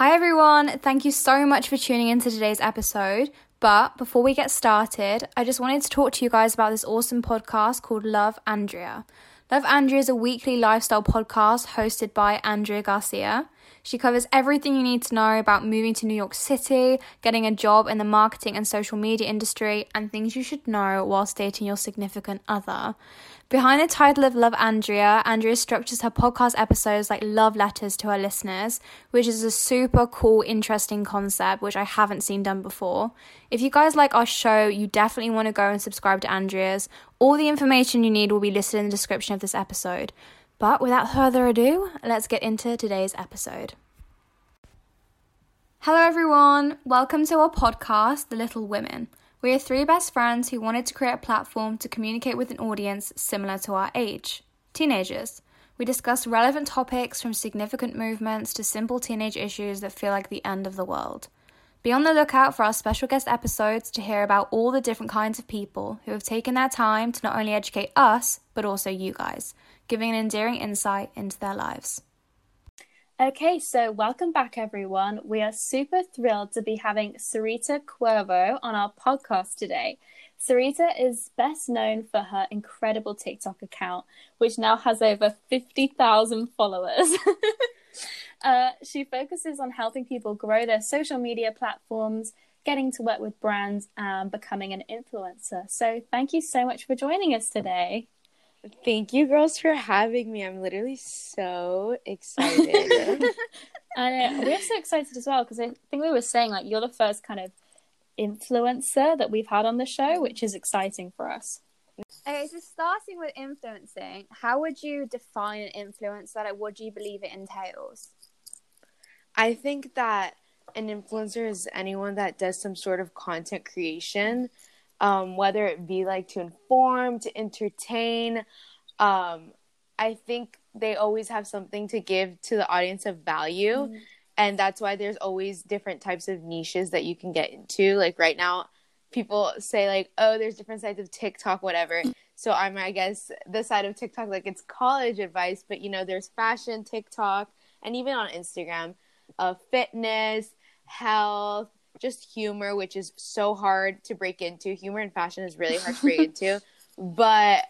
Hi, everyone. Thank you so much for tuning into today's episode. But before we get started, I just wanted to talk to you guys about this awesome podcast called Love Andrea. Love Andrea is a weekly lifestyle podcast hosted by Andrea Garcia. She covers everything you need to know about moving to New York City, getting a job in the marketing and social media industry, and things you should know whilst dating your significant other. Behind the title of Love Andrea, Andrea structures her podcast episodes like love letters to her listeners, which is a super cool, interesting concept which I haven't seen done before. If you guys like our show, you definitely want to go and subscribe to Andrea's. All the information you need will be listed in the description of this episode. But without further ado, let's get into today's episode. Hello, everyone. Welcome to our podcast, The Little Women. We are three best friends who wanted to create a platform to communicate with an audience similar to our age teenagers. We discuss relevant topics from significant movements to simple teenage issues that feel like the end of the world. Be on the lookout for our special guest episodes to hear about all the different kinds of people who have taken their time to not only educate us, but also you guys, giving an endearing insight into their lives. Okay, so welcome back, everyone. We are super thrilled to be having Sarita Cuervo on our podcast today. Sarita is best known for her incredible TikTok account, which now has over 50,000 followers. uh, she focuses on helping people grow their social media platforms, getting to work with brands, and becoming an influencer. So, thank you so much for joining us today. Thank you, girls, for having me. I'm literally so excited. and uh, we're so excited as well because I think we were saying like you're the first kind of influencer that we've had on the show, which is exciting for us. Okay, so starting with influencing, how would you define an influencer? Like, what do you believe it entails? I think that an influencer is anyone that does some sort of content creation um, whether it be like to inform, to entertain. Um, I think they always have something to give to the audience of value. Mm-hmm. And that's why there's always different types of niches that you can get into. Like right now, people say like, oh, there's different sides of TikTok, whatever. So I'm, I guess, the side of TikTok, like it's college advice, but you know, there's fashion TikTok, and even on Instagram, uh, fitness, health, just humor, which is so hard to break into. Humor and fashion is really hard to break into, but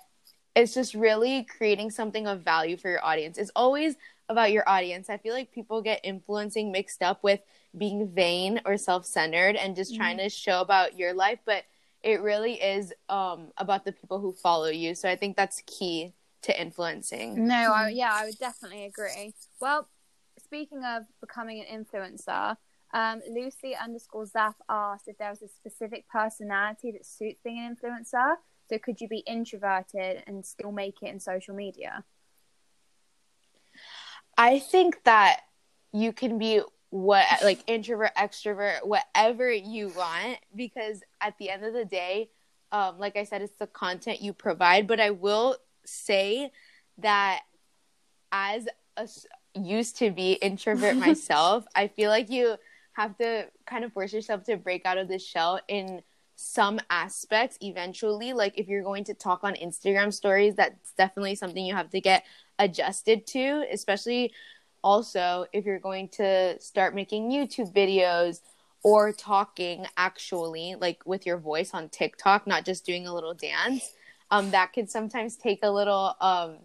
it's just really creating something of value for your audience. It's always about your audience. I feel like people get influencing mixed up with being vain or self-centered and just trying mm-hmm. to show about your life, but it really is um, about the people who follow you. So I think that's key to influencing. No, I, yeah, I would definitely agree. Well, speaking of becoming an influencer, um, Lucy underscore Zaf asked if there was a specific personality that suits being an influencer. So could you be introverted and still make it in social media? I think that you can be what like introvert, extrovert, whatever you want, because at the end of the day, um, like I said, it's the content you provide. But I will say that as a used to be introvert myself, I feel like you have to kind of force yourself to break out of this shell in some aspects eventually. Like if you're going to talk on instagram stories that's definitely something you have to get adjusted to especially also if you're going to start making youtube videos or talking actually like with your voice on tiktok not just doing a little dance. Um that can sometimes take a little um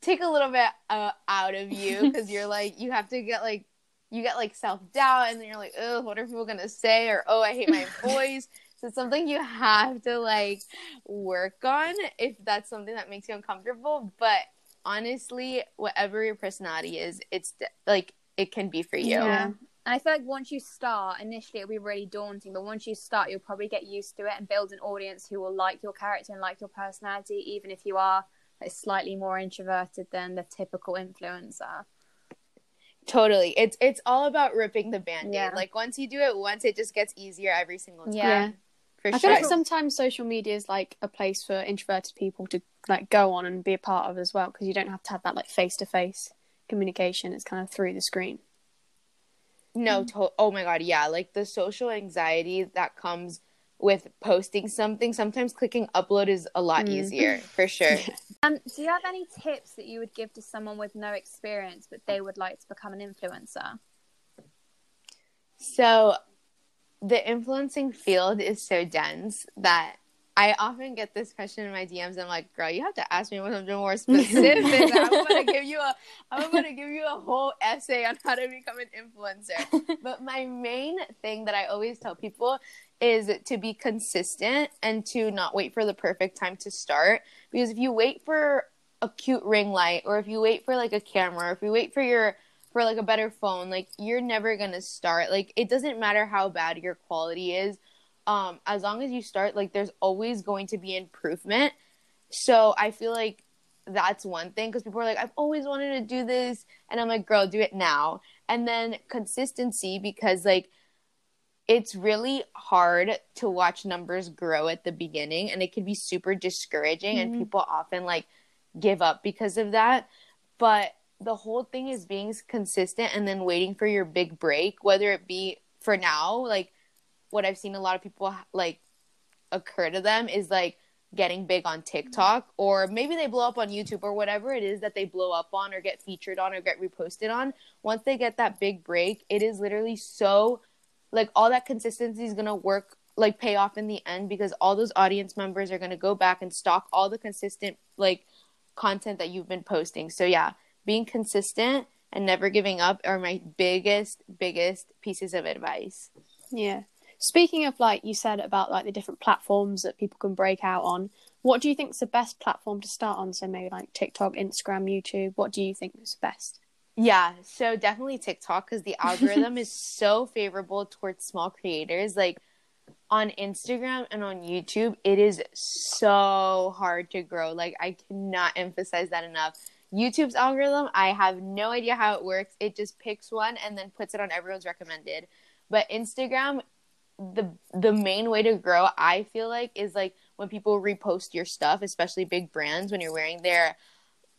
take a little bit uh, out of you because you're like you have to get like you get like self doubt and then you're like, oh, what are people gonna say? Or oh, I hate my voice. So it's something you have to like work on if that's something that makes you uncomfortable. But honestly, whatever your personality is, it's like it can be for you. Yeah. I feel like once you start, initially it'll be really daunting, but once you start, you'll probably get used to it and build an audience who will like your character and like your personality, even if you are like, slightly more introverted than the typical influencer. Totally. It's it's all about ripping the band-aid. Yeah. Like once you do it once it just gets easier every single time. Yeah. For I sure. feel like sometimes social media is like a place for introverted people to like go on and be a part of as well because you don't have to have that like face-to-face communication. It's kind of through the screen. No, to- oh my god, yeah, like the social anxiety that comes with posting something, sometimes clicking upload is a lot mm. easier for sure. um, do you have any tips that you would give to someone with no experience but they would like to become an influencer? So the influencing field is so dense that I often get this question in my DMs. I'm like, girl, you have to ask me something more specific. I'm gonna give you a I'm gonna give you a whole essay on how to become an influencer. but my main thing that I always tell people is to be consistent and to not wait for the perfect time to start. Because if you wait for a cute ring light or if you wait for like a camera or if you wait for your for like a better phone, like you're never gonna start. Like it doesn't matter how bad your quality is um, as long as you start, like there's always going to be improvement. So I feel like that's one thing because people are like, I've always wanted to do this, and I'm like, girl, do it now. And then consistency because like it's really hard to watch numbers grow at the beginning, and it can be super discouraging, mm-hmm. and people often like give up because of that. But the whole thing is being consistent and then waiting for your big break, whether it be for now, like what I've seen a lot of people like occur to them is like getting big on TikTok or maybe they blow up on YouTube or whatever it is that they blow up on or get featured on or get reposted on. Once they get that big break, it is literally so like all that consistency is going to work like pay off in the end because all those audience members are going to go back and stalk all the consistent like content that you've been posting. So yeah, being consistent and never giving up are my biggest biggest pieces of advice. Yeah. Speaking of like you said about like the different platforms that people can break out on, what do you think is the best platform to start on? So maybe like TikTok, Instagram, YouTube. What do you think is the best? Yeah, so definitely TikTok because the algorithm is so favorable towards small creators. Like on Instagram and on YouTube, it is so hard to grow. Like I cannot emphasize that enough. YouTube's algorithm, I have no idea how it works. It just picks one and then puts it on everyone's recommended. But Instagram, the the main way to grow i feel like is like when people repost your stuff especially big brands when you're wearing their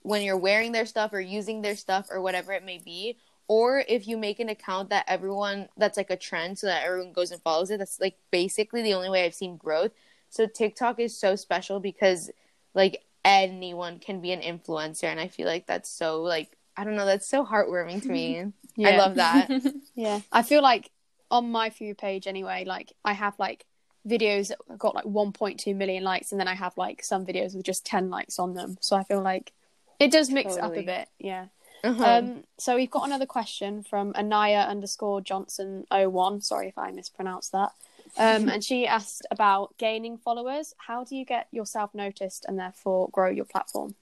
when you're wearing their stuff or using their stuff or whatever it may be or if you make an account that everyone that's like a trend so that everyone goes and follows it that's like basically the only way i've seen growth so tiktok is so special because like anyone can be an influencer and i feel like that's so like i don't know that's so heartwarming to me yeah. i love that yeah i feel like on my few page anyway, like I have like videos that got like 1.2 million likes, and then I have like some videos with just 10 likes on them. So I feel like it does mix totally. up a bit. Yeah. Uh-huh. Um, so we've got another question from Anaya underscore Johnson 01. Sorry if I mispronounced that. Um, and she asked about gaining followers. How do you get yourself noticed and therefore grow your platform?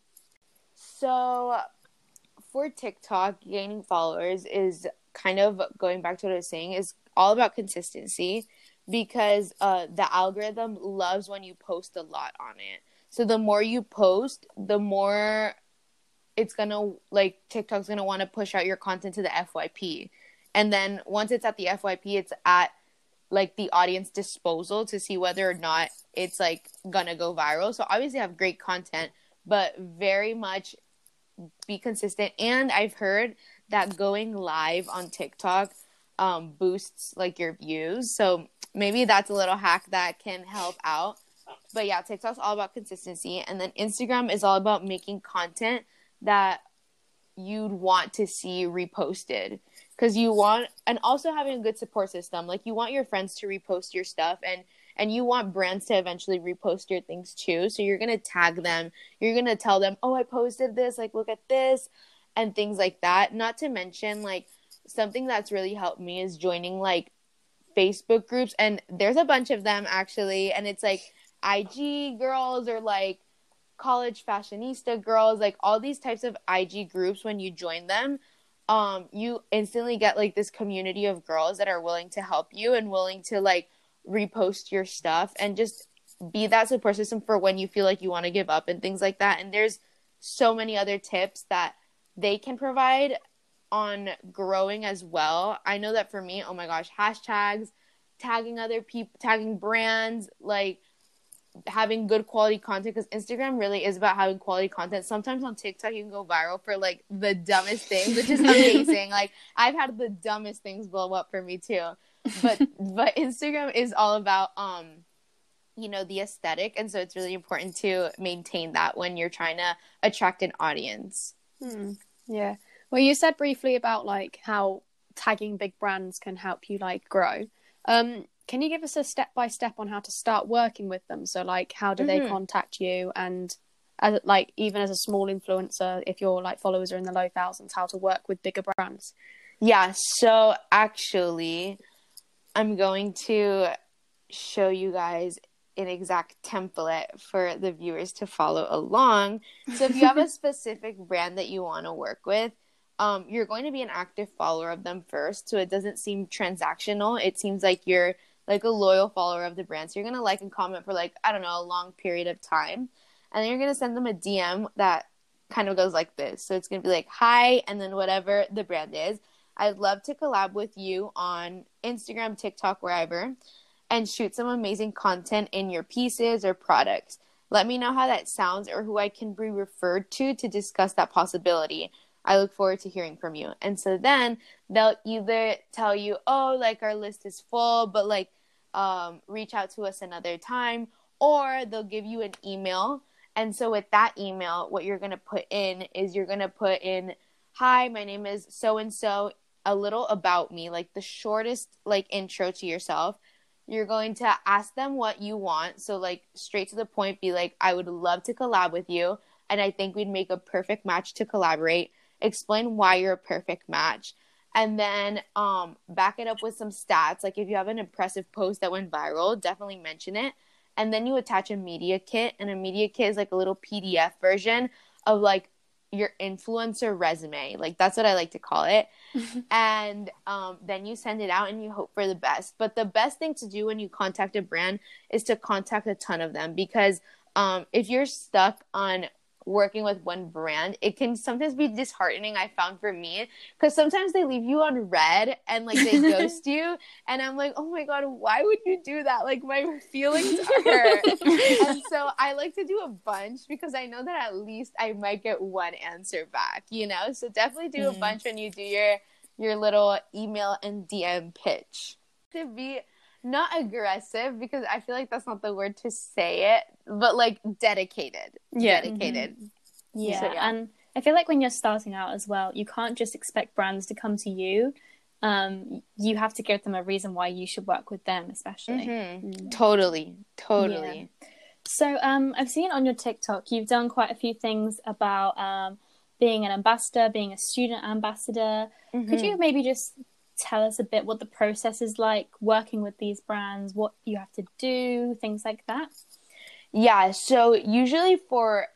So for TikTok, gaining followers is kind of going back to what I was saying is all about consistency because uh, the algorithm loves when you post a lot on it. So the more you post, the more it's gonna like TikTok's gonna want to push out your content to the FYP. And then once it's at the FYP, it's at like the audience disposal to see whether or not it's like gonna go viral. So obviously have great content, but very much be consistent. And I've heard that going live on TikTok um, boosts like your views. So maybe that's a little hack that can help out. But yeah, TikTok's all about consistency, and then Instagram is all about making content that you'd want to see reposted. Because you want and also having a good support system like you want your friends to repost your stuff and and you want brands to eventually repost your things too. So you're going to tag them. You're going to tell them oh i posted this. Like look at this and things like that. Not to mention like something that's really helped me is joining like Facebook groups. And there's a bunch of them actually. And it's like IG girls or like college fashionista girls like all these types of IG groups when you join them um you instantly get like this community of girls that are willing to help you and willing to like repost your stuff and just be that support system for when you feel like you want to give up and things like that and there's so many other tips that they can provide on growing as well. I know that for me, oh my gosh, hashtags, tagging other people, tagging brands, like having good quality content because Instagram really is about having quality content. Sometimes on TikTok you can go viral for like the dumbest things, which is amazing. like I've had the dumbest things blow up for me too. But but Instagram is all about um you know the aesthetic and so it's really important to maintain that when you're trying to attract an audience. Hmm. Yeah. Well, you said briefly about like how tagging big brands can help you like grow. Um, can you give us a step by step on how to start working with them? So like, how do they Mhm. contact you and as like even as a small influencer, if your like followers are in the low thousands, how to work with bigger brands? Yeah, so actually, I'm going to show you guys an exact template for the viewers to follow along. So if you have a specific brand that you want to work with, um, you're going to be an active follower of them first, so it doesn't seem transactional. It seems like you're like a loyal follower of the brand. So you're gonna like and comment for like I don't know a long period of time, and then you're gonna send them a DM that kind of goes like this. So it's gonna be like hi, and then whatever the brand is. I'd love to collab with you on Instagram, TikTok, wherever, and shoot some amazing content in your pieces or products. Let me know how that sounds or who I can be referred to to discuss that possibility. I look forward to hearing from you. And so then they'll either tell you, oh, like our list is full, but like um, reach out to us another time, or they'll give you an email. And so with that email, what you're going to put in is you're going to put in, hi, my name is so and so, a little about me, like the shortest like intro to yourself. You're going to ask them what you want. So like straight to the point, be like, I would love to collab with you. And I think we'd make a perfect match to collaborate. Explain why you're a perfect match. And then um back it up with some stats. Like if you have an impressive post that went viral definitely mention it. And then you attach a media kit and a media kit is like a little pdf version of like your influencer resume. Like that's what i like to call it. And um, then you send it out and you hope for the best. But the best thing to do when you contact a brand is to contact a ton of them because um, if you're stuck on working with one brand it can sometimes be disheartening i found for me because sometimes they leave you on read and like they ghost you and i'm like oh my god why would you do that? Like my feelings are hurt. And so i like to do a bunch because i know that at least i might get one answer back you know? So definitely do a Mhm. bunch when you do your your little email and dm pitch. To be not aggressive because i feel like that's not the word to say it but like dedicated Yeah. dedicated Yeah, So, yeah. and I feel like when you're starting out as well, you can't just expect brands to come to you. Um, you have to give them a reason why you should work with them, especially. Mhm. Mm. totally totally So, um, I've seen on your TikTok you've done quite a few things about um, being an ambassador, being a student ambassador. Could Mhm. you maybe just tell us a bit what the process is like working with these brands, what you have to do, things like that? Yeah, so usually for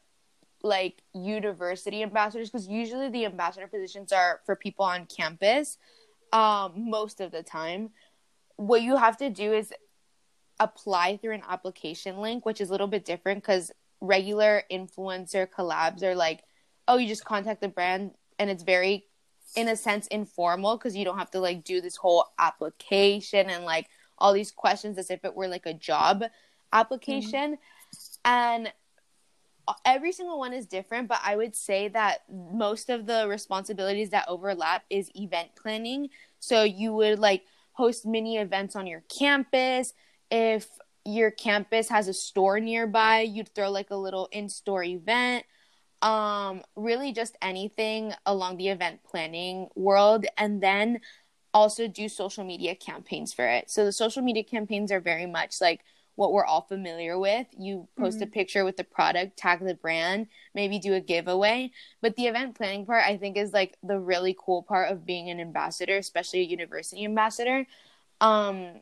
like university ambassadors, because usually the ambassador positions are for people on campus, um, most of the time. What you have to do is apply through an application link, which is a little bit different because regular influencer collabs are like, oh, you just contact the brand and it's very, in a sense, informal because you don't have to like do this whole application and like all these questions as if it were like a job application. Mm-hmm. And uh, every single one is different, but I would say that most of the responsibilities that overlap is event planning. So you would like host mini events on your campus. If your campus has a store nearby, you'd throw like a little in-store event. Um, really just anything along the event planning world and then also do social media campaigns for it. So the social media campaigns are very much like what we're all familiar with. You post a picture with the product, tag the brand, maybe do a giveaway. But the event planning part, I think, is like the really cool part of being an ambassador, especially a university ambassador. Um,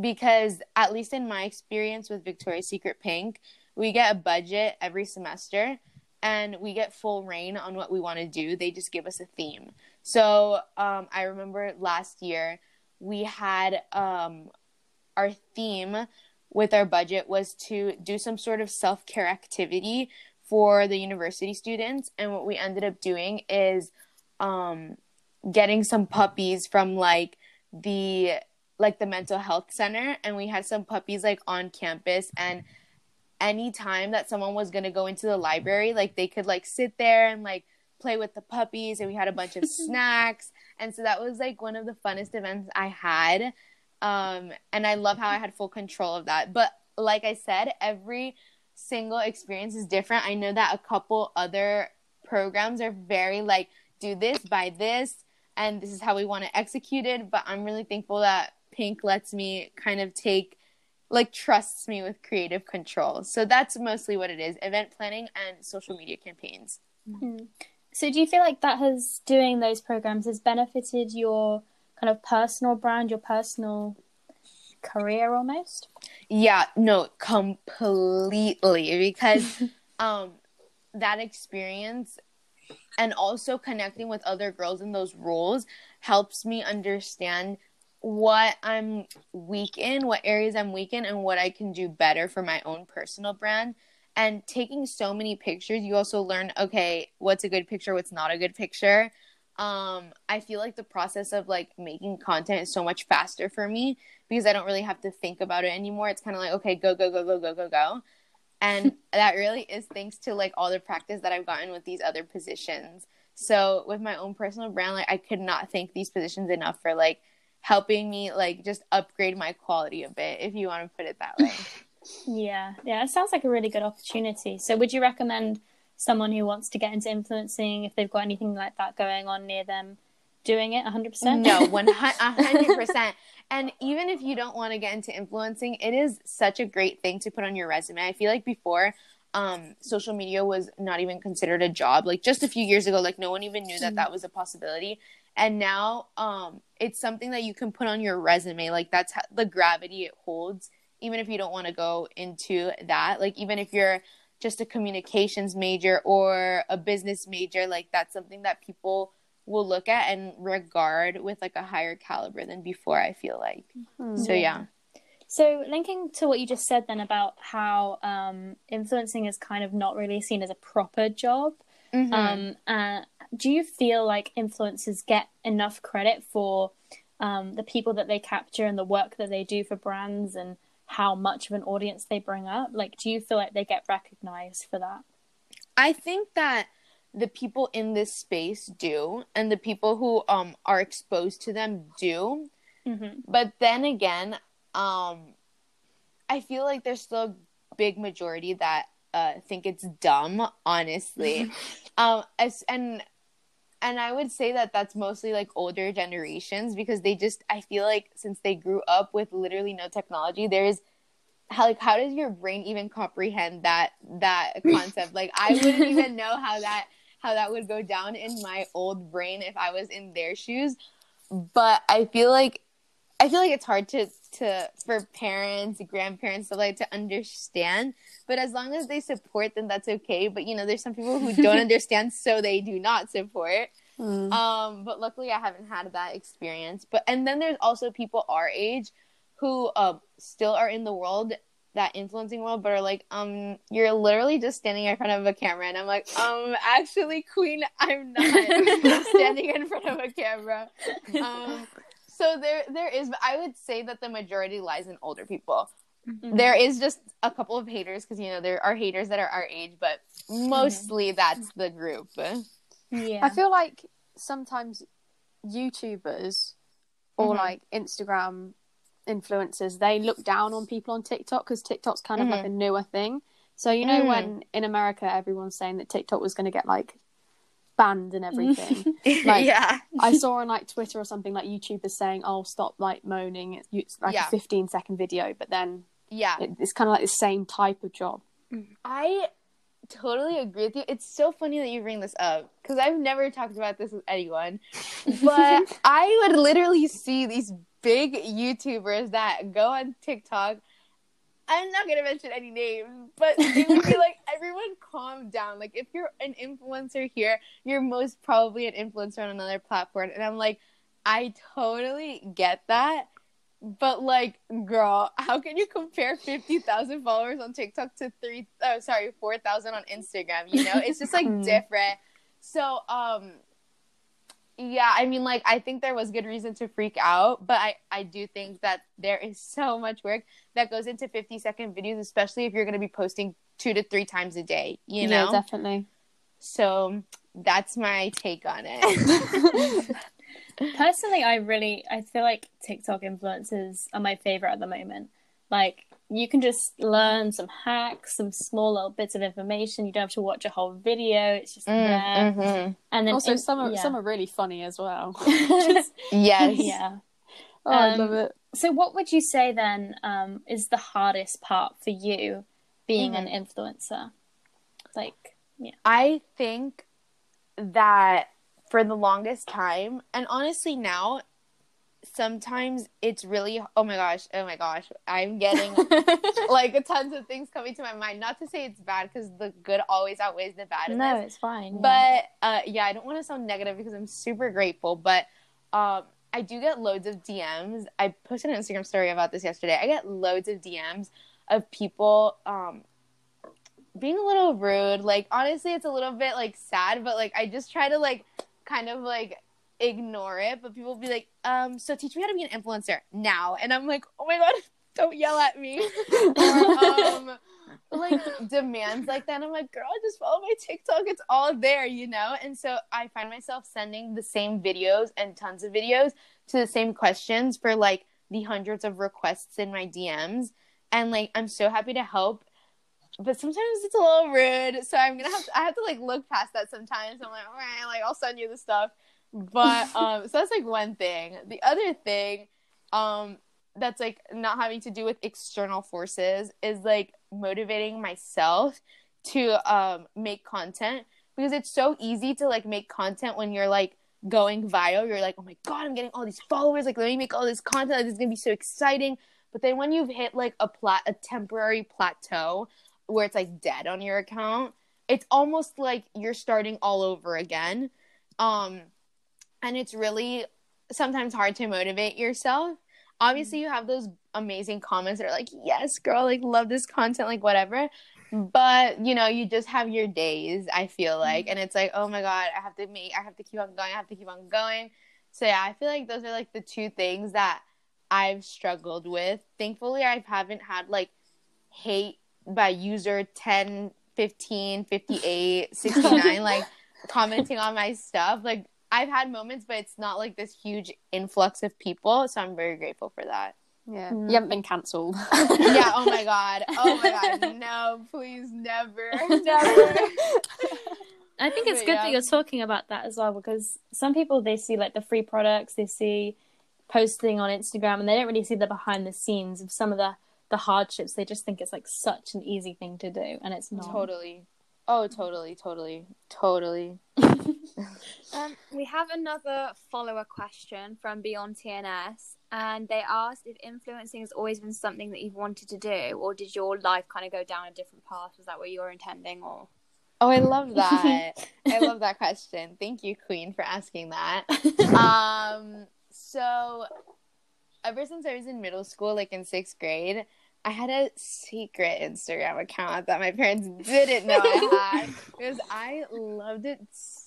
because at least in my experience with Victoria's Secret Pink, we get a budget every semester and we get full rein on what we want to do. They just give us a theme. So um, I remember last year we had um, our theme with our budget was to do some sort of self care activity for the university students. And what we ended up doing is um, getting some puppies from like the like the mental health center and we had some puppies like on campus and anytime that someone was going to go into the library like they could like sit there and like play with the puppies and we had a bunch of snacks. And so that was like one of the funnest events i had. Um and i love how i had full control of that. But like i said every single experience is different. I know that a couple other programs are very like do this buy this and this is how we want to execute it. But I'm really thankful that Pink lets me kind of take like trusts me with creative control. So that's mostly what it is event planning and social media campaigns. Mm-hmm. So do you feel like that has doing those programs has benefited your kind of personal brand, your personal career almost? Yeah, no, completely because um that experience and also connecting with other girls in those roles helps me understand what I'm weak in, what areas I'm weak in, and what I can do better for my own personal brand. And taking so many pictures, you also learn okay, what's a good picture, what's not a good picture. Um, I feel like the process of like making content is so much faster for me because I don't really have to think about it anymore. It's kind of like, okay, go, go, go, go, go, go, go. And that really is thanks to like all the practice that I've gotten with these other positions. So with my own personal brand, like I could not thank these positions enough for like helping me like just upgrade my quality a bit, if you want to put it that way. yeah, yeah, it sounds like a really good opportunity. So, would you recommend someone who wants to get into influencing if they've got anything like that going on near them? Doing it 100%? No, 100%. and even if you don't want to get into influencing, it is such a great thing to put on your resume. I feel like before, um, social media was not even considered a job. Like just a few years ago, like no one even knew that that was a possibility. And now um it's something that you can put on your resume. Like that's how, the gravity it holds even if you don't want to go into that. Like even if you're just a communications major or a business major like that's something that people will look at and regard with like a higher caliber than before i feel like. Mm-hmm. so yeah so linking to what you just said then about how um, influencing is kind of not really seen as a proper job mm-hmm. um, uh, do you feel like influencers get enough credit for um, the people that they capture and the work that they do for brands and how much of an audience they bring up? Like, do you feel like they get recognized for that? I think that the people in this space do, and the people who um, are exposed to them do. Mm-hmm. But then again, um, I feel like there's still a big majority that uh, think it's dumb, honestly. um, as, and and I would say that that's mostly like older generations because they just I feel like since they grew up with literally no technology, there's how like how does your brain even comprehend that that concept? like I wouldn't even know how that how that would go down in my old brain if I was in their shoes. But I feel like I feel like it's hard to to for parents, grandparents, stuff like to understand. But as long as they support, then that's okay. But you know, there's some people who don't understand, so they do not support. Mm. Um, but luckily, I haven't had that experience. But and then there's also people our age who uh, still are in the world that influencing world, but are like, um, you're literally just standing in front of a camera, and I'm like, um, actually, Queen, I'm not standing in front of a camera. Um, so there there is but i would say that the majority lies in older people mm-hmm. there is just a couple of haters because you know there are haters that are our age but mostly mm-hmm. that's the group yeah i feel like sometimes youtubers or mm-hmm. like instagram influencers they look down on people on tiktok because tiktok's kind of like mm-hmm. a newer thing so you know when mm. in america everyone's saying that tiktok was going to get like banned and everything. like, yeah. I saw on like Twitter or something like YouTubers saying, "Oh, stop like moaning." It's like yeah. a 15 second video, but then yeah, it, it's kind of like the same type of job. Mm. I totally agree with you. It's so funny that you bring this up because I've never talked about this with anyone, but I would literally see these big YouTubers that go on TikTok I'm not gonna mention any names, but it would be like everyone calm down. Like if you're an influencer here, you're most probably an influencer on another platform. And I'm like, I totally get that. But like, girl, how can you compare fifty thousand followers on TikTok to three? Oh, sorry, four thousand on Instagram. You know, it's just like different. So, um, yeah i mean like i think there was good reason to freak out but i i do think that there is so much work that goes into 50 second videos especially if you're going to be posting two to three times a day you know? yeah, definitely. So that's my take on it. Personally i really i feel like tiktok influencers are my favorite at the moment. Like you can just learn some hacks, some small little bits of information. You don't have to watch a whole video. It's just mm, there. Mm-hmm. And then also some are yeah. some are really funny as well. yes. Yeah. Oh, um, I love it. So, what would you say then um, is the hardest part for you being mm-hmm. an influencer? Like, yeah. I think that for the longest time, and honestly now, sometimes it's really oh my gosh oh my gosh i'm getting like tons of things coming to my mind not to say it's bad because the good always outweighs the bad no it's fine but yeah. uh yeah i don't want to sound negative because i'm super grateful but um I do get loads of DMs. I posted an Instagram story about this yesterday. I get loads of DMs of people um, being a little rude. Like honestly, it's a little bit like sad, but like I just try to like kind of like ignore it. But people be like, um, so teach me how to be an influencer now, and I'm like, oh my god, don't yell at me. or, um, like demands like that. I'm like, girl, just follow my TikTok. It's all there, you know? And so I find myself sending the same videos and tons of videos to the same questions for like the hundreds of requests in my DMs. And like I'm so happy to help. But sometimes it's a little rude. So I'm gonna have to I have to like look past that sometimes. I'm like, all right, like I'll send you the stuff. But um so that's like one thing. The other thing, um, that's like not having to do with external forces is like motivating myself to um make content. Because it's so easy to like make content when you're like going viral. You're like oh my god i'm getting all these followers. Like let me make all this content. Like, this is gonna be so exciting. But then when you've hit like a plat a temporary plateau where it's like dead on your account it's almost like you're starting all over again. Um and it's really sometimes hard to motivate yourself. Obviously mm-hmm. you have those amazing comments that are like yes girl like love this content like whatever. But you know you just have your days i feel mm-hmm. like. And it's like oh my god i have to make i have to keep on going i have to keep on going. So yeah i feel like those are like the two things that i've struggled with. Thankfully i haven't had like hate by user 10 15 58 69 like commenting on my stuff. Like I've had moments, but it's not like this huge influx of people. So I'm very grateful for that. Yeah. Mm. You haven't been cancelled. yeah. Oh my God. Oh my God. No, please never. Never. I think it's but, good yeah. that you're talking about that as well because some people they see like the free products, they see posting on Instagram and they don't really see the behind the scenes of some of the the hardships. They just think it's like such an easy thing to do and it's not. Totally. Oh, totally, totally, totally. um, we have another follower question from Beyond TNS, and they asked if influencing has always been something that you've wanted to do, or did your life kind of go down a different path? Was that what you were intending, or? Oh, I love that. I love that question. Thank you, Queen, for asking that. um, so ever since I was in middle school, like in sixth grade, I had a secret Instagram account that my parents didn't know I had because I loved it so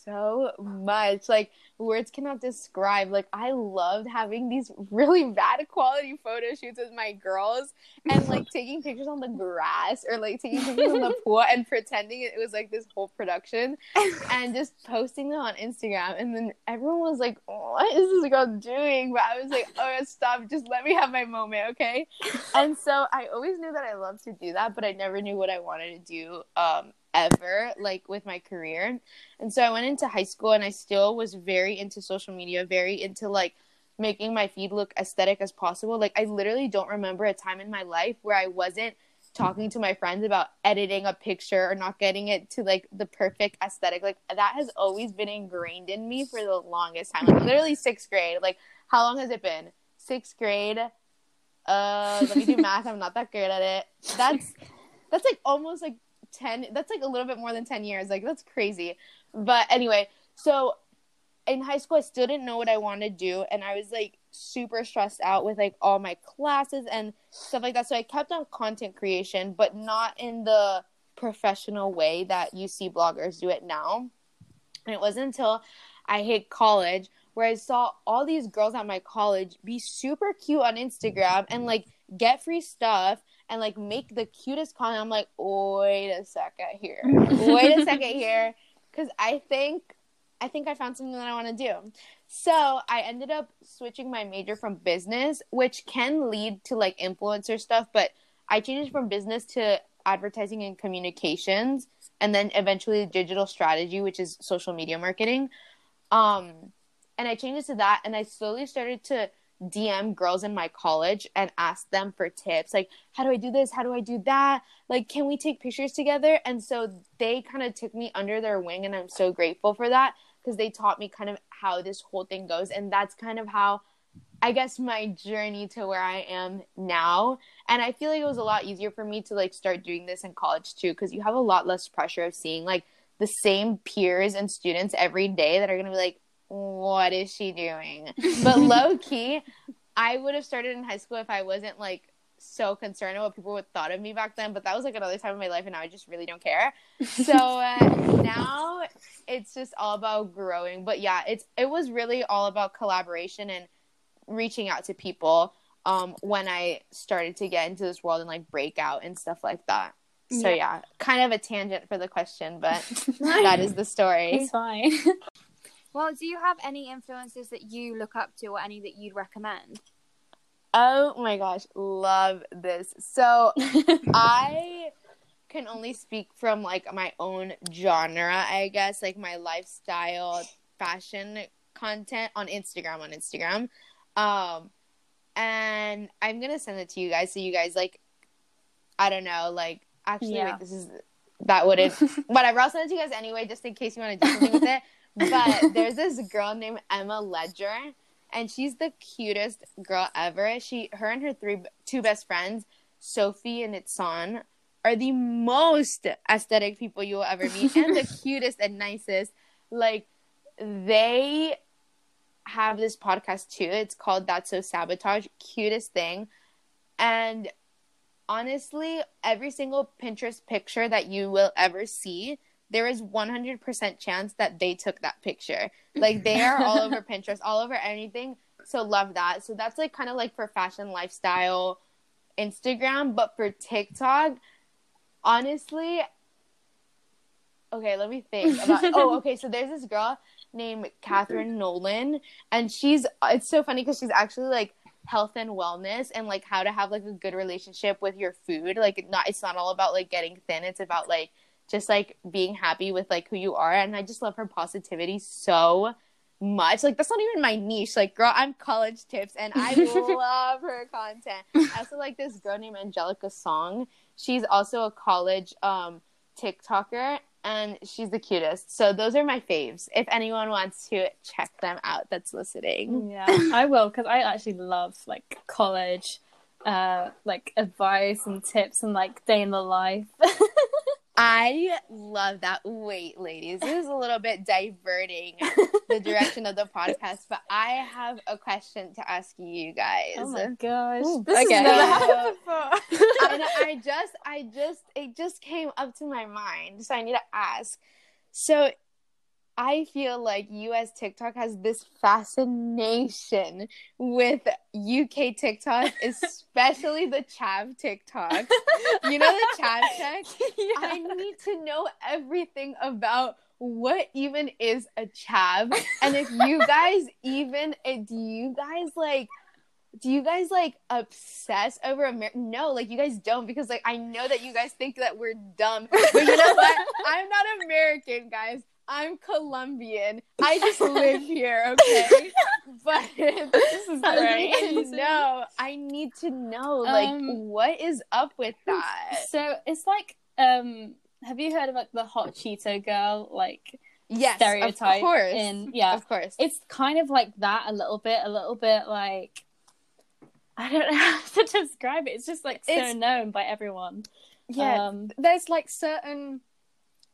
much. Like words cannot describe. Like I loved having these really bad quality photo shoots with my girls and like taking pictures on the grass or like taking pictures on the pool and pretending it was like this whole production and just posting them on Instagram. And then everyone was like, "What is this girl doing?" But I was like, "Oh, stop! Just let me have my moment, okay?" And so I always knew that I loved to do that, but I never knew what I wanted to do. Um, ever like with my career. And so I went into high school and I still was very into social media, very into like making my feed look aesthetic as possible. Like I literally don't remember a time in my life where I wasn't talking to my friends about editing a picture or not getting it to like the perfect aesthetic. Like that has always been ingrained in me for the longest time. Like literally 6th grade. Like how long has it been? 6th grade. Uh let me do math. I'm not that good at it. That's that's like almost like 10 that's like a little bit more than 10 years. Like that's crazy. But anyway so in high school i still didn't know what i wanted to do and i was like super stressed out with like all my classes and stuff like that. So i kept on content creation but not in the professional way that you see bloggers do it now. And it wasn't until i hit college where i saw all these girls at my college be super cute on instagram and like get free stuff and like make the cutest content. I'm like, wait a second here, wait a second here, because I think I think I found something that I want to do. So I ended up switching my major from business, which can lead to like influencer stuff, but I changed from business to advertising and communications, and then eventually digital strategy, which is social media marketing. Um, and I changed it to that, and I slowly started to DM girls in my college and ask them for tips like how do I do this? How do I do that? Like can we take pictures together? And so they kind of took me under their wing and I'm so grateful for that because they taught me kind of how this whole thing goes and that's kind of how I guess my journey to where I am now. And I feel like it was a lot easier for me to like start doing this in college too because you have a lot less pressure of seeing like the same peers and students every day that are going to be like what is she doing? But low key, I would have started in high school if I wasn't like so concerned about what people would thought of me back then. But that was like another time in my life, and now I just really don't care. So uh, now it's just all about growing. But yeah, it's it was really all about collaboration and reaching out to people um, when I started to get into this world and like break out and stuff like that. So yeah, yeah kind of a tangent for the question, but that is the story. It's fine. Well, do you have any influences that you look up to or any that you'd recommend? Oh my gosh, love this. So I can only speak from like my own genre, I guess, like my lifestyle fashion content on Instagram on Instagram. Um and I'm going to send it to you guys so you guys like I don't know, like actually yeah. wait, this is that wouldn't whatever. I'll send it to you guys anyway just in case you want to do something with it. But there's this girl named Emma Ledger, and she's the cutest girl ever. She, her, and her three two best friends, Sophie and Itsan, are the most aesthetic people you will ever meet, and the cutest and nicest. Like they have this podcast too. It's called That's So Sabotage. Cutest thing, and honestly, every single Pinterest picture that you will ever see there is 100% chance that they took that picture. Like they are all over Pinterest, all over anything. So love that. So that's like kind of like for fashion lifestyle Instagram, but for TikTok, honestly, okay, let me think about. oh, okay. So there's this girl named Catherine Nolan, and she's. It's so funny because she's actually like health and wellness and like how to have like a good relationship with your food. Like not, it's not all about like getting thin. It's about like just like being happy with like who you are and i just love her positivity so much. Like that's not even my niche. Like girl i'm college tips and i love her content. I also like this girl named angelica song. She's also a college um tiktoker and she's the cutest. So those are my faves. If anyone wants to check them out that's listening. Yeah i will because i actually love like college uh like advice and tips and like day in the life I love that. Wait, ladies, this is a little bit diverting the direction of the podcast, but I have a question to ask you guys. Oh my gosh, Ooh, this okay. never happened before. I, I just, I just, it just came up to my mind, so I need to ask. So, I feel like US TikTok has this fascination with UK TikTok, especially the Chav TikTok. You know the Chav check? Yeah. I need to know everything about what even is a Chav. And if you guys even, eh, do you guys like, do you guys like obsess over America? No, like you guys don't because like I know that you guys think that we're dumb. But you know what? I'm not American, guys. I'm Colombian. I just live here, okay? but this is great. No, I need to know like um, what is up with that. So it's like um have you heard of like the hot Cheeto girl like yes, stereotype of course. in yeah. Of course. It's kind of like that a little bit, a little bit like I don't know how to describe it. It's just like so it's, known by everyone. Yeah. Um, there's like certain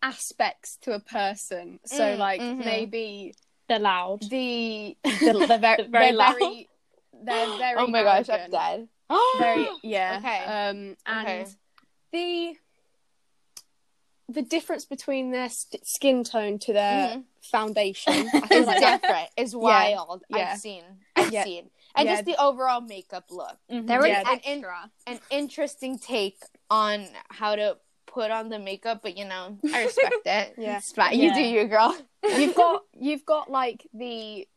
aspects to a person. So mm, like mm-hmm. maybe they're loud. The, the they're very, very loud. Very, they're very. Oh my gosh, I'm dead. very yeah. Okay. Um and okay. the the difference between their st- skin tone to their mm-hmm. foundation is like different. Is wild. Yeah. I've seen. I've yeah. seen. And yeah. just the overall makeup look. Mm-hmm. There was yeah. an, in, an interesting take on how to put on the makeup, but you know, I respect it. yeah, it's fine. Yeah. You do you, girl. you've got you've got like the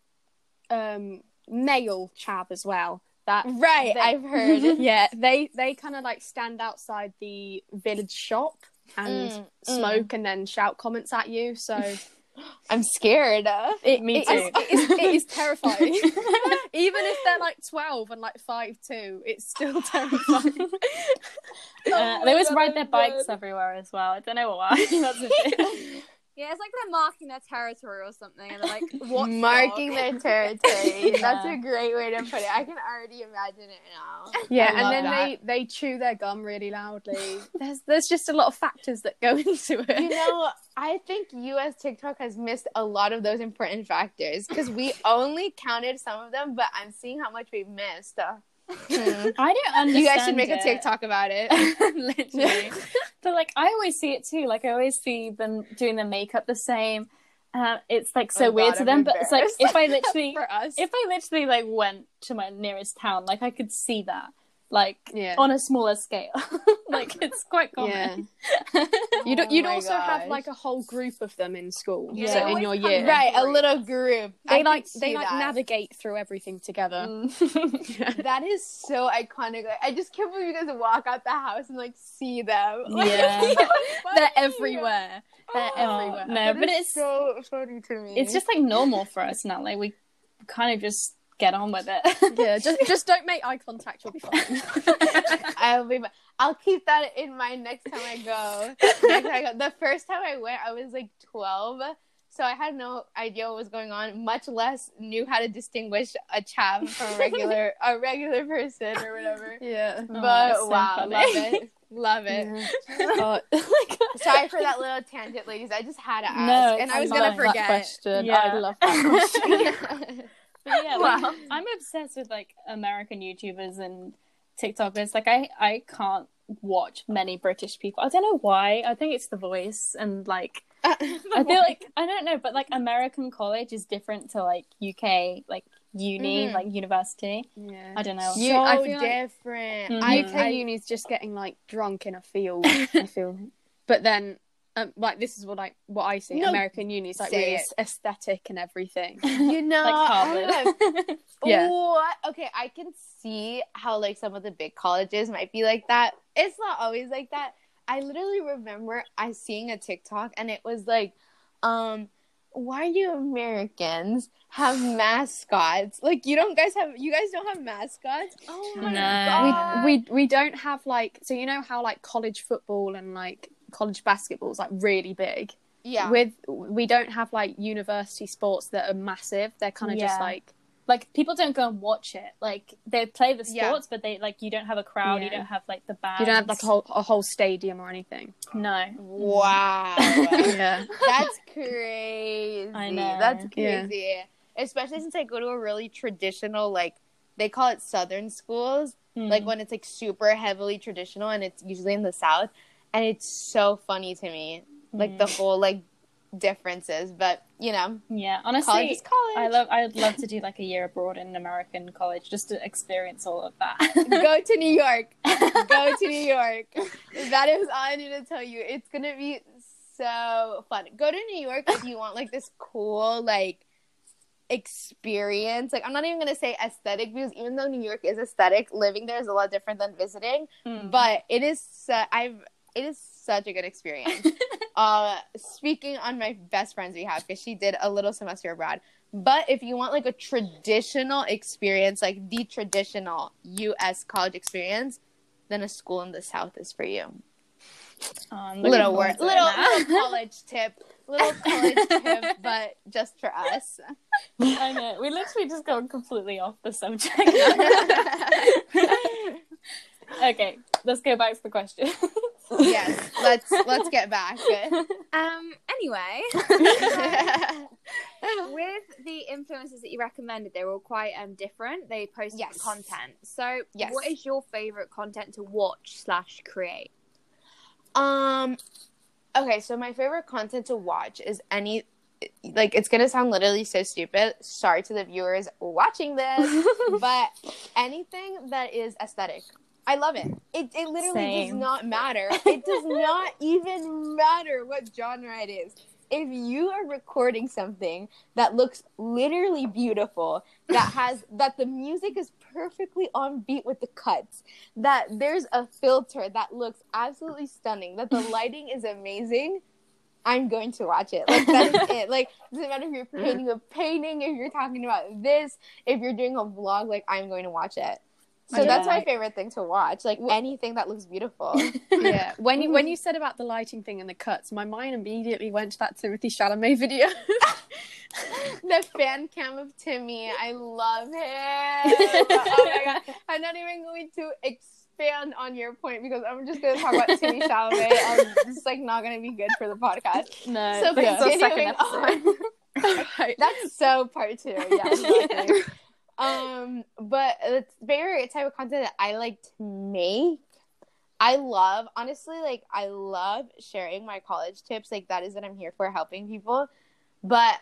um male chav as well, That right, they- I've heard. yeah, they they kind of like stand outside the village shop and Mm, smoke and then shout comments at you. So I'm scared. it, Me it too. is- it is, it is terrifying. Even if they're like twelve and like five two, it's still terrifying. Uh, they always ride their bikes everywhere as well. I don't know why. That's a bit. Yeah, it's like they're marking their territory or something, and they're like, "What?" Marking their territory. That's a great way to put it. I can already imagine it now. Yeah, I and then that. they they chew their gum really loudly. There's there's just a lot of factors that go into it. You know, I think US TikTok has missed a lot of those important factors because we only counted some of them, but I'm seeing how much we missed. Uh, hmm. I don't understand. You guys should make a. TikTok about it. literally. But like, I always see it too. Like, I always see them doing their makeup the same. Uh, it's like so Oh weird God, to I'm them. But it's like if I literally, For us, if I literally like went to my nearest town, like I could see that, like yeah, on a smaller scale. like it's quite yeah. common. You'd Oh you'd my also have like a whole group of them in school. Yeah. So in your year, right, a little group. They could like they like that. navigate through everything together. Mm. That is so iconic. Like, I just can't believe you guys walk out the house and like see them. Like, Yeah. so They're everywhere. They're Oh, everywhere. no, That but is it's so funny to me. it's just like normal for us now. Like we kind of just get on with it. Yeah, just just don't make eye contact. You'll be fine. I'll be. I'll keep that in mind next time I go. Next time I go. The first time I went, I was like twelve, so I had no idea what was going on. Much less knew how to distinguish a chav from a regular a regular person or whatever. yeah. Oh, But that's so wow, funny. love it, love it. Uh, Sorry for that little tangent, ladies. I just had to ask, No, and I was gonna That that forget. question. Yeah. I love that question. But yeah, like, Wow. I'm obsessed with like American YouTubers and TikTokers. Like I, I can't watch many British people. I don't know why. I think it's the voice and like I feel like I don't know, but like American college is different to like UK like uni, Mhm. like university. yeah. I don't know. so You- I feel like- different. Mhm. UK I, uni's just getting like drunk in a field. I feel, but then um, like this is what I what I see. No, American uni's like say really it. aesthetic and everything. you know, like Harvard. Yeah. What? Okay, I can see how like some of the big colleges might be like that. It's not always like that. I literally remember I seeing a TikTok and it was like, um, why do Americans have mascots? Like you don't guys have you guys don't have mascots? Oh my No. god. we we we don't have like so you know how like college football and like college basketball is like really big. yeah. With we don't have like university sports that are massive. They're kind of just like like people don't go and watch it. Like they play the Yeah. sports, but they like you don't have a crowd. You don't have like the band. you don't have like a whole a whole stadium or anything. no. wow. yeah. That's crazy. I know. That's Yeah. crazy. Especially since I go to a really traditional, like they call it Southern schools. Mm. Like when it's like super heavily traditional and it's usually in the South. And it's so funny to me. Like the whole like differences. But you know, yeah, honestly, college is college. I love. I'd love to do like a year abroad in an American college just to experience all of that. go to New York. go to New York. That is all I need to tell you. It's gonna be so fun. Go to New York if you want like this cool like experience. Like I'm not even gonna say aesthetic because even though New York is aesthetic, living there is a lot different than visiting. Mm. But it is su- I've it is such a good experience. uh speaking on my best friend's behalf because she did a little semester abroad. But if you want like a traditional experience, like the traditional US college experience, then a school in the South is for you. Oh, Little word, little, little college tip, little college tip, but just for us. I know. We literally just gone completely off the subject. okay, let's go back to the question. Yes, let's let's get back. Um. Anyway, with the influencers that you recommended, they're all quite um different. They post Yes. content. So, Yes. what is your favorite content to watch slash create? Um okay, so my favorite content to watch is any like it's gonna sound literally so stupid. Sorry to the viewers watching this, but anything that is aesthetic. I love it. It it literally does not matter. It does not even matter what genre it is. If you are recording something that looks literally beautiful, that has that the music is perfectly on beat with the cuts, that there's a filter that looks absolutely stunning, that the lighting is amazing, I'm going to watch it. Like that is it. Like doesn't matter if you're painting a painting, if you're talking about this, if you're doing a vlog, like I'm going to watch it. So yeah. that's my favorite thing to watch. Like anything that looks beautiful. yeah. When you when you said about the lighting thing and the cuts, my mind immediately went to that Timothée Chalamet video. the fan cam of Timmy. I love him. oh my god. I'm not even going to expand on your point because I'm just gonna talk about Timmy Chalamet. It's like not gonna be good for the podcast. No. So continuing on. That's so part two. Yeah. Um, but the favorite type of content that I like to make, I love honestly, like I love sharing my college tips. Like that is what I'm here for, helping people. But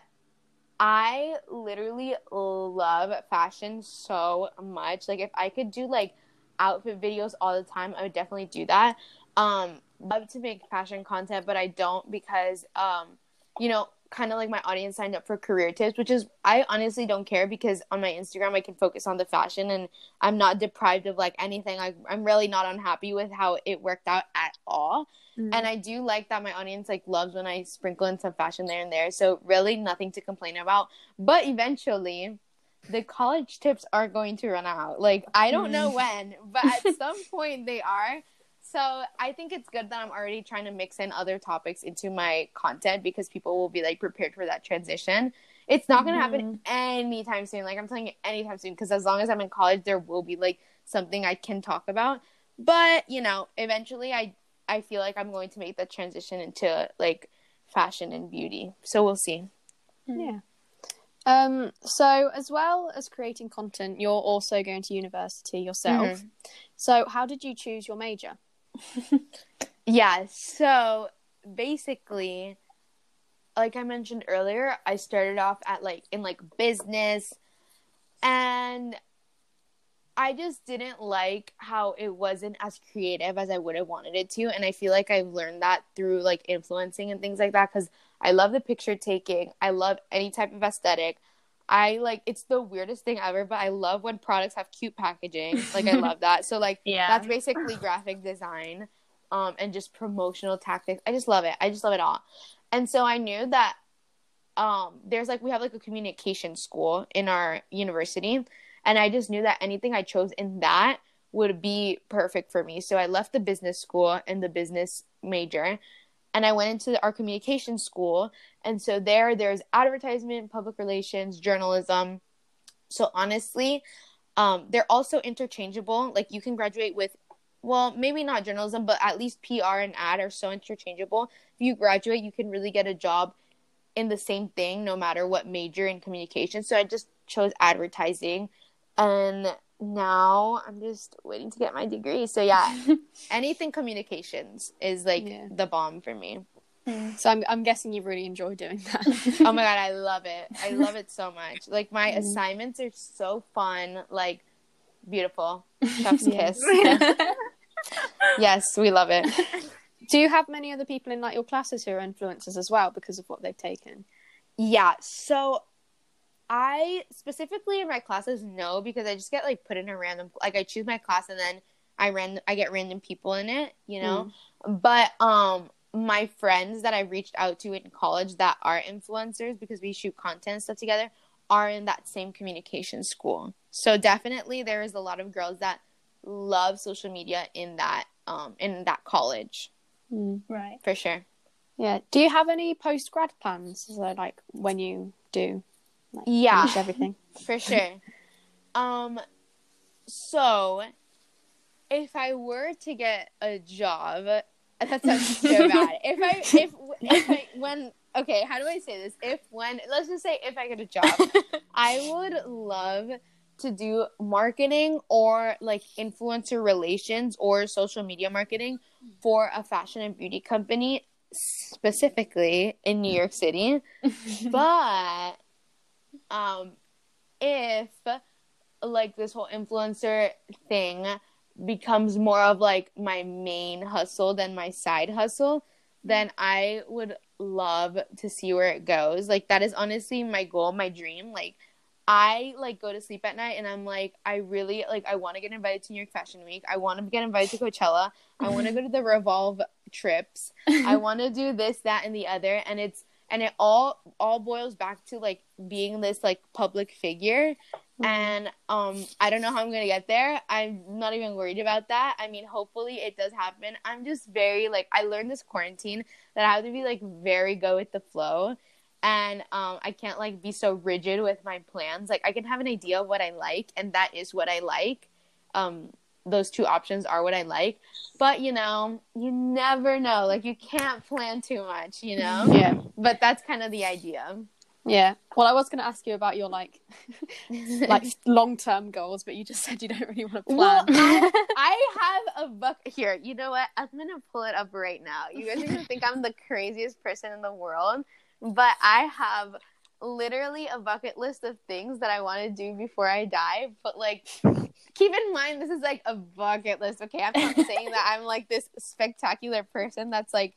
I literally love fashion so much. Like if I could do like outfit videos all the time, I would definitely do that. Um, love to make fashion content, but I don't because um, you know, kind of like my audience signed up for career tips, which is I honestly don't care because on my Instagram I can focus on the fashion and I'm not deprived of like anything. I, I'm really not unhappy with how it worked out at all. Mm-hmm. And I do like that my audience like loves when I sprinkle in some fashion there and there. So really nothing to complain about. But eventually the college tips are going to run out. Like I don't know when, but at some point they are. So I think it's good that I'm already trying to mix in other topics into my content because people will be like prepared for that transition. It's not going to mm-hmm. happen anytime soon. Like I'm telling you, anytime soon. Because as long as I'm in college, there will be like something I can talk about. But you know, eventually, I I feel like I'm going to make the transition into like fashion and beauty. So we'll see. Yeah. Um, so as well as creating content, you're also going to university yourself. Mm-hmm. So how did you choose your major? yeah, so basically like I mentioned earlier, I started off at like in like business and I just didn't like how it wasn't as creative as I would have wanted it to and I feel like I've learned that through like influencing and things like that cuz I love the picture taking. I love any type of aesthetic. I like it's the weirdest thing ever, but I love when products have cute packaging. Like I love that. So like yeah. that's basically graphic design um and just promotional tactics. I just love it. I just love it all. And so I knew that um there's like we have like a communication school in our university and I just knew that anything I chose in that would be perfect for me. So I left the business school and the business major and I went into our communication school. And so there, there's advertisement, public relations, journalism. So honestly, um, they're also interchangeable. Like you can graduate with, well, maybe not journalism, but at least PR and ad are so interchangeable. If you graduate, you can really get a job in the same thing, no matter what major in communication. So I just chose advertising. And now I'm just waiting to get my degree. So yeah, anything communications is like yeah. the bomb for me. Hmm. So I'm I'm guessing you really enjoy doing that. oh my god, I love it. I love it so much. Like my mm. assignments are so fun, like beautiful. Chef's kiss. yes, we love it. Do you have many other people in like your classes who are influencers as well because of what they've taken? Yeah. So I specifically in my classes no because I just get like put in a random like I choose my class and then I ran I get random people in it, you know. Mm. But um my friends that I reached out to in college that are influencers because we shoot content stuff together are in that same communication school. So definitely there is a lot of girls that love social media in that um in that college. Mm. Right. For sure. Yeah. Do you have any post grad plans? So like when you do like, yeah, everything for sure. um, so if I were to get a job, that sounds so bad. If I if if I when okay, how do I say this? If when let's just say if I get a job, I would love to do marketing or like influencer relations or social media marketing for a fashion and beauty company specifically in New York City. but um, if like this whole influencer thing becomes more of like my main hustle than my side hustle, then I would love to see where it goes. Like that is honestly my goal, my dream. Like I like go to sleep at night and I'm like, I really like I want to get invited to New York Fashion Week. I want to get invited to Coachella. I want to go to the Revolve trips. I want to do this, that, and the other. And it's and it all all boils back to like being this like public figure. Mm-hmm. And um I don't know how I'm gonna get there. I'm not even worried about that. I mean, hopefully it does happen. I'm just very like I learned this quarantine that I have to be like very go with the flow and um, I can't like be so rigid with my plans. Like I can have an idea of what I like, and that is what I like. Um, those two options are what I like, but you know, you never know. Like you can't plan too much, you know. Yeah. But that's kind of the idea. Yeah. Well, I was going to ask you about your like, like long term goals, but you just said you don't really want to plan. Well, I, I have a book here. You know what? I'm gonna pull it up right now. You guys are gonna think I'm the craziest person in the world, but I have literally a bucket list of things that I want to do before I die. But like, keep in mind, this is like a bucket list. Okay, I'm not saying that I'm like this spectacular person that's like,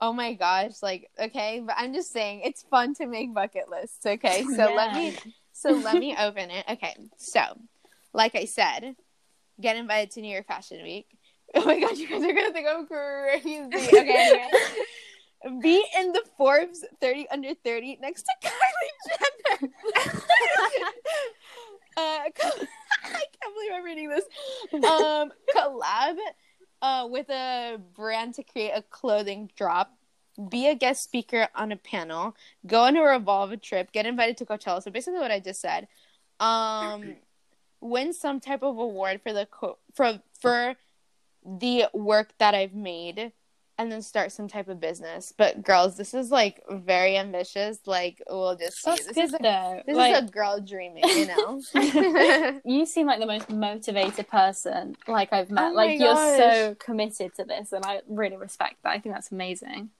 oh my gosh, like okay, but I'm just saying it's fun to make bucket lists. Okay, so yeah. let me so let me open it. Okay, so like I said, get invited to New York Fashion Week. Oh my gosh, you guys are gonna think I'm crazy. Okay. be in the Forbes 30 under 30 next to Kylie Jenner. uh, I can't believe I'm reading this. Um, collab uh, with a brand to create a clothing drop. Be a guest speaker on a panel. Go on a Revolve trip. Get invited to Coachella. So basically, what I just said. Um, win some type of award for the co- for for the work that I've made and then start some type of business. But girls, this is like very ambitious. Like we'll just see. That's this good is a, though. this like, is a girl dreaming, you know. you seem like the most motivated person like I've met. Oh like you're gosh. so committed to this, and I really respect that. I think that's amazing.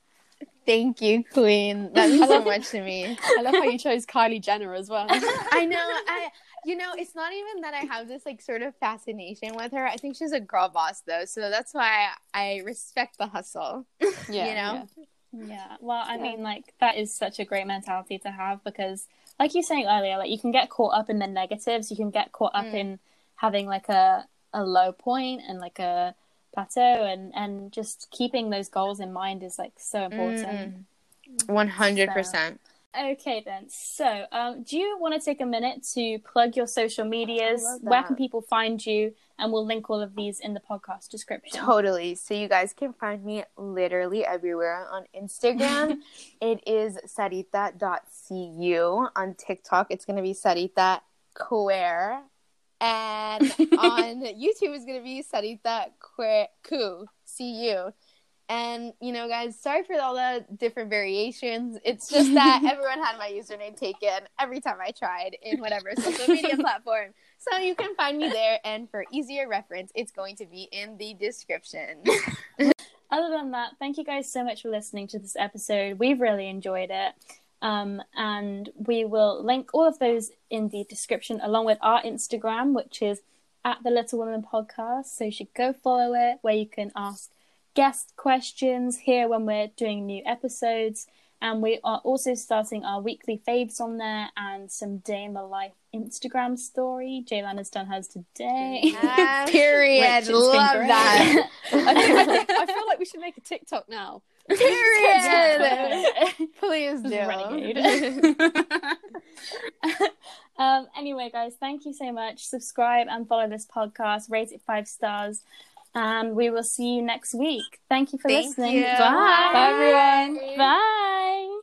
Thank you, Queen. That means so much to me. I love how you chose Kylie Jenner as well. I know. I you know, it's not even that I have this like sort of fascination with her. I think she's a girl boss though, so that's why I respect the hustle. Yeah, you know. yeah. Yeah. Well, I mean, like that is such a great mentality to have because, like you were saying earlier, like you can get caught up in the negatives. You can get caught up Mm. in having like a a low point and like a plateau, and and just keeping those goals in mind is like so important. One hundred percent. Okay, then. So, um, do you want to take a minute to plug your social medias? Where can people find you? And we'll link all of these in the podcast description. Totally. So you guys can find me literally everywhere on Instagram. it is sarita.cu. On TikTok, it's going to be sarita queer. And on YouTube, it's going to be sarita queer cu, cu. And, you know, guys, sorry for all the different variations. It's just that everyone had my username taken every time I tried in whatever social media platform. So you can find me there. And for easier reference, it's going to be in the description. Other than that, thank you guys so much for listening to this episode. We've really enjoyed it. Um, and we will link all of those in the description along with our Instagram, which is at the Little Women Podcast. So you should go follow it where you can ask guest questions here when we're doing new episodes. And we are also starting our weekly faves on there and some day in the life Instagram story. Jaylan has done hers today. Period. Which has been Love that. I, think, I, think, I feel like we should make a TikTok now. Period. Please do. Um, anyway, guys, thank you so much. Subscribe and follow this podcast. Rate it five stars. And we will see you next week. Thank you for Thank listening. you. Bye. Bye. Bye, everyone. Bye.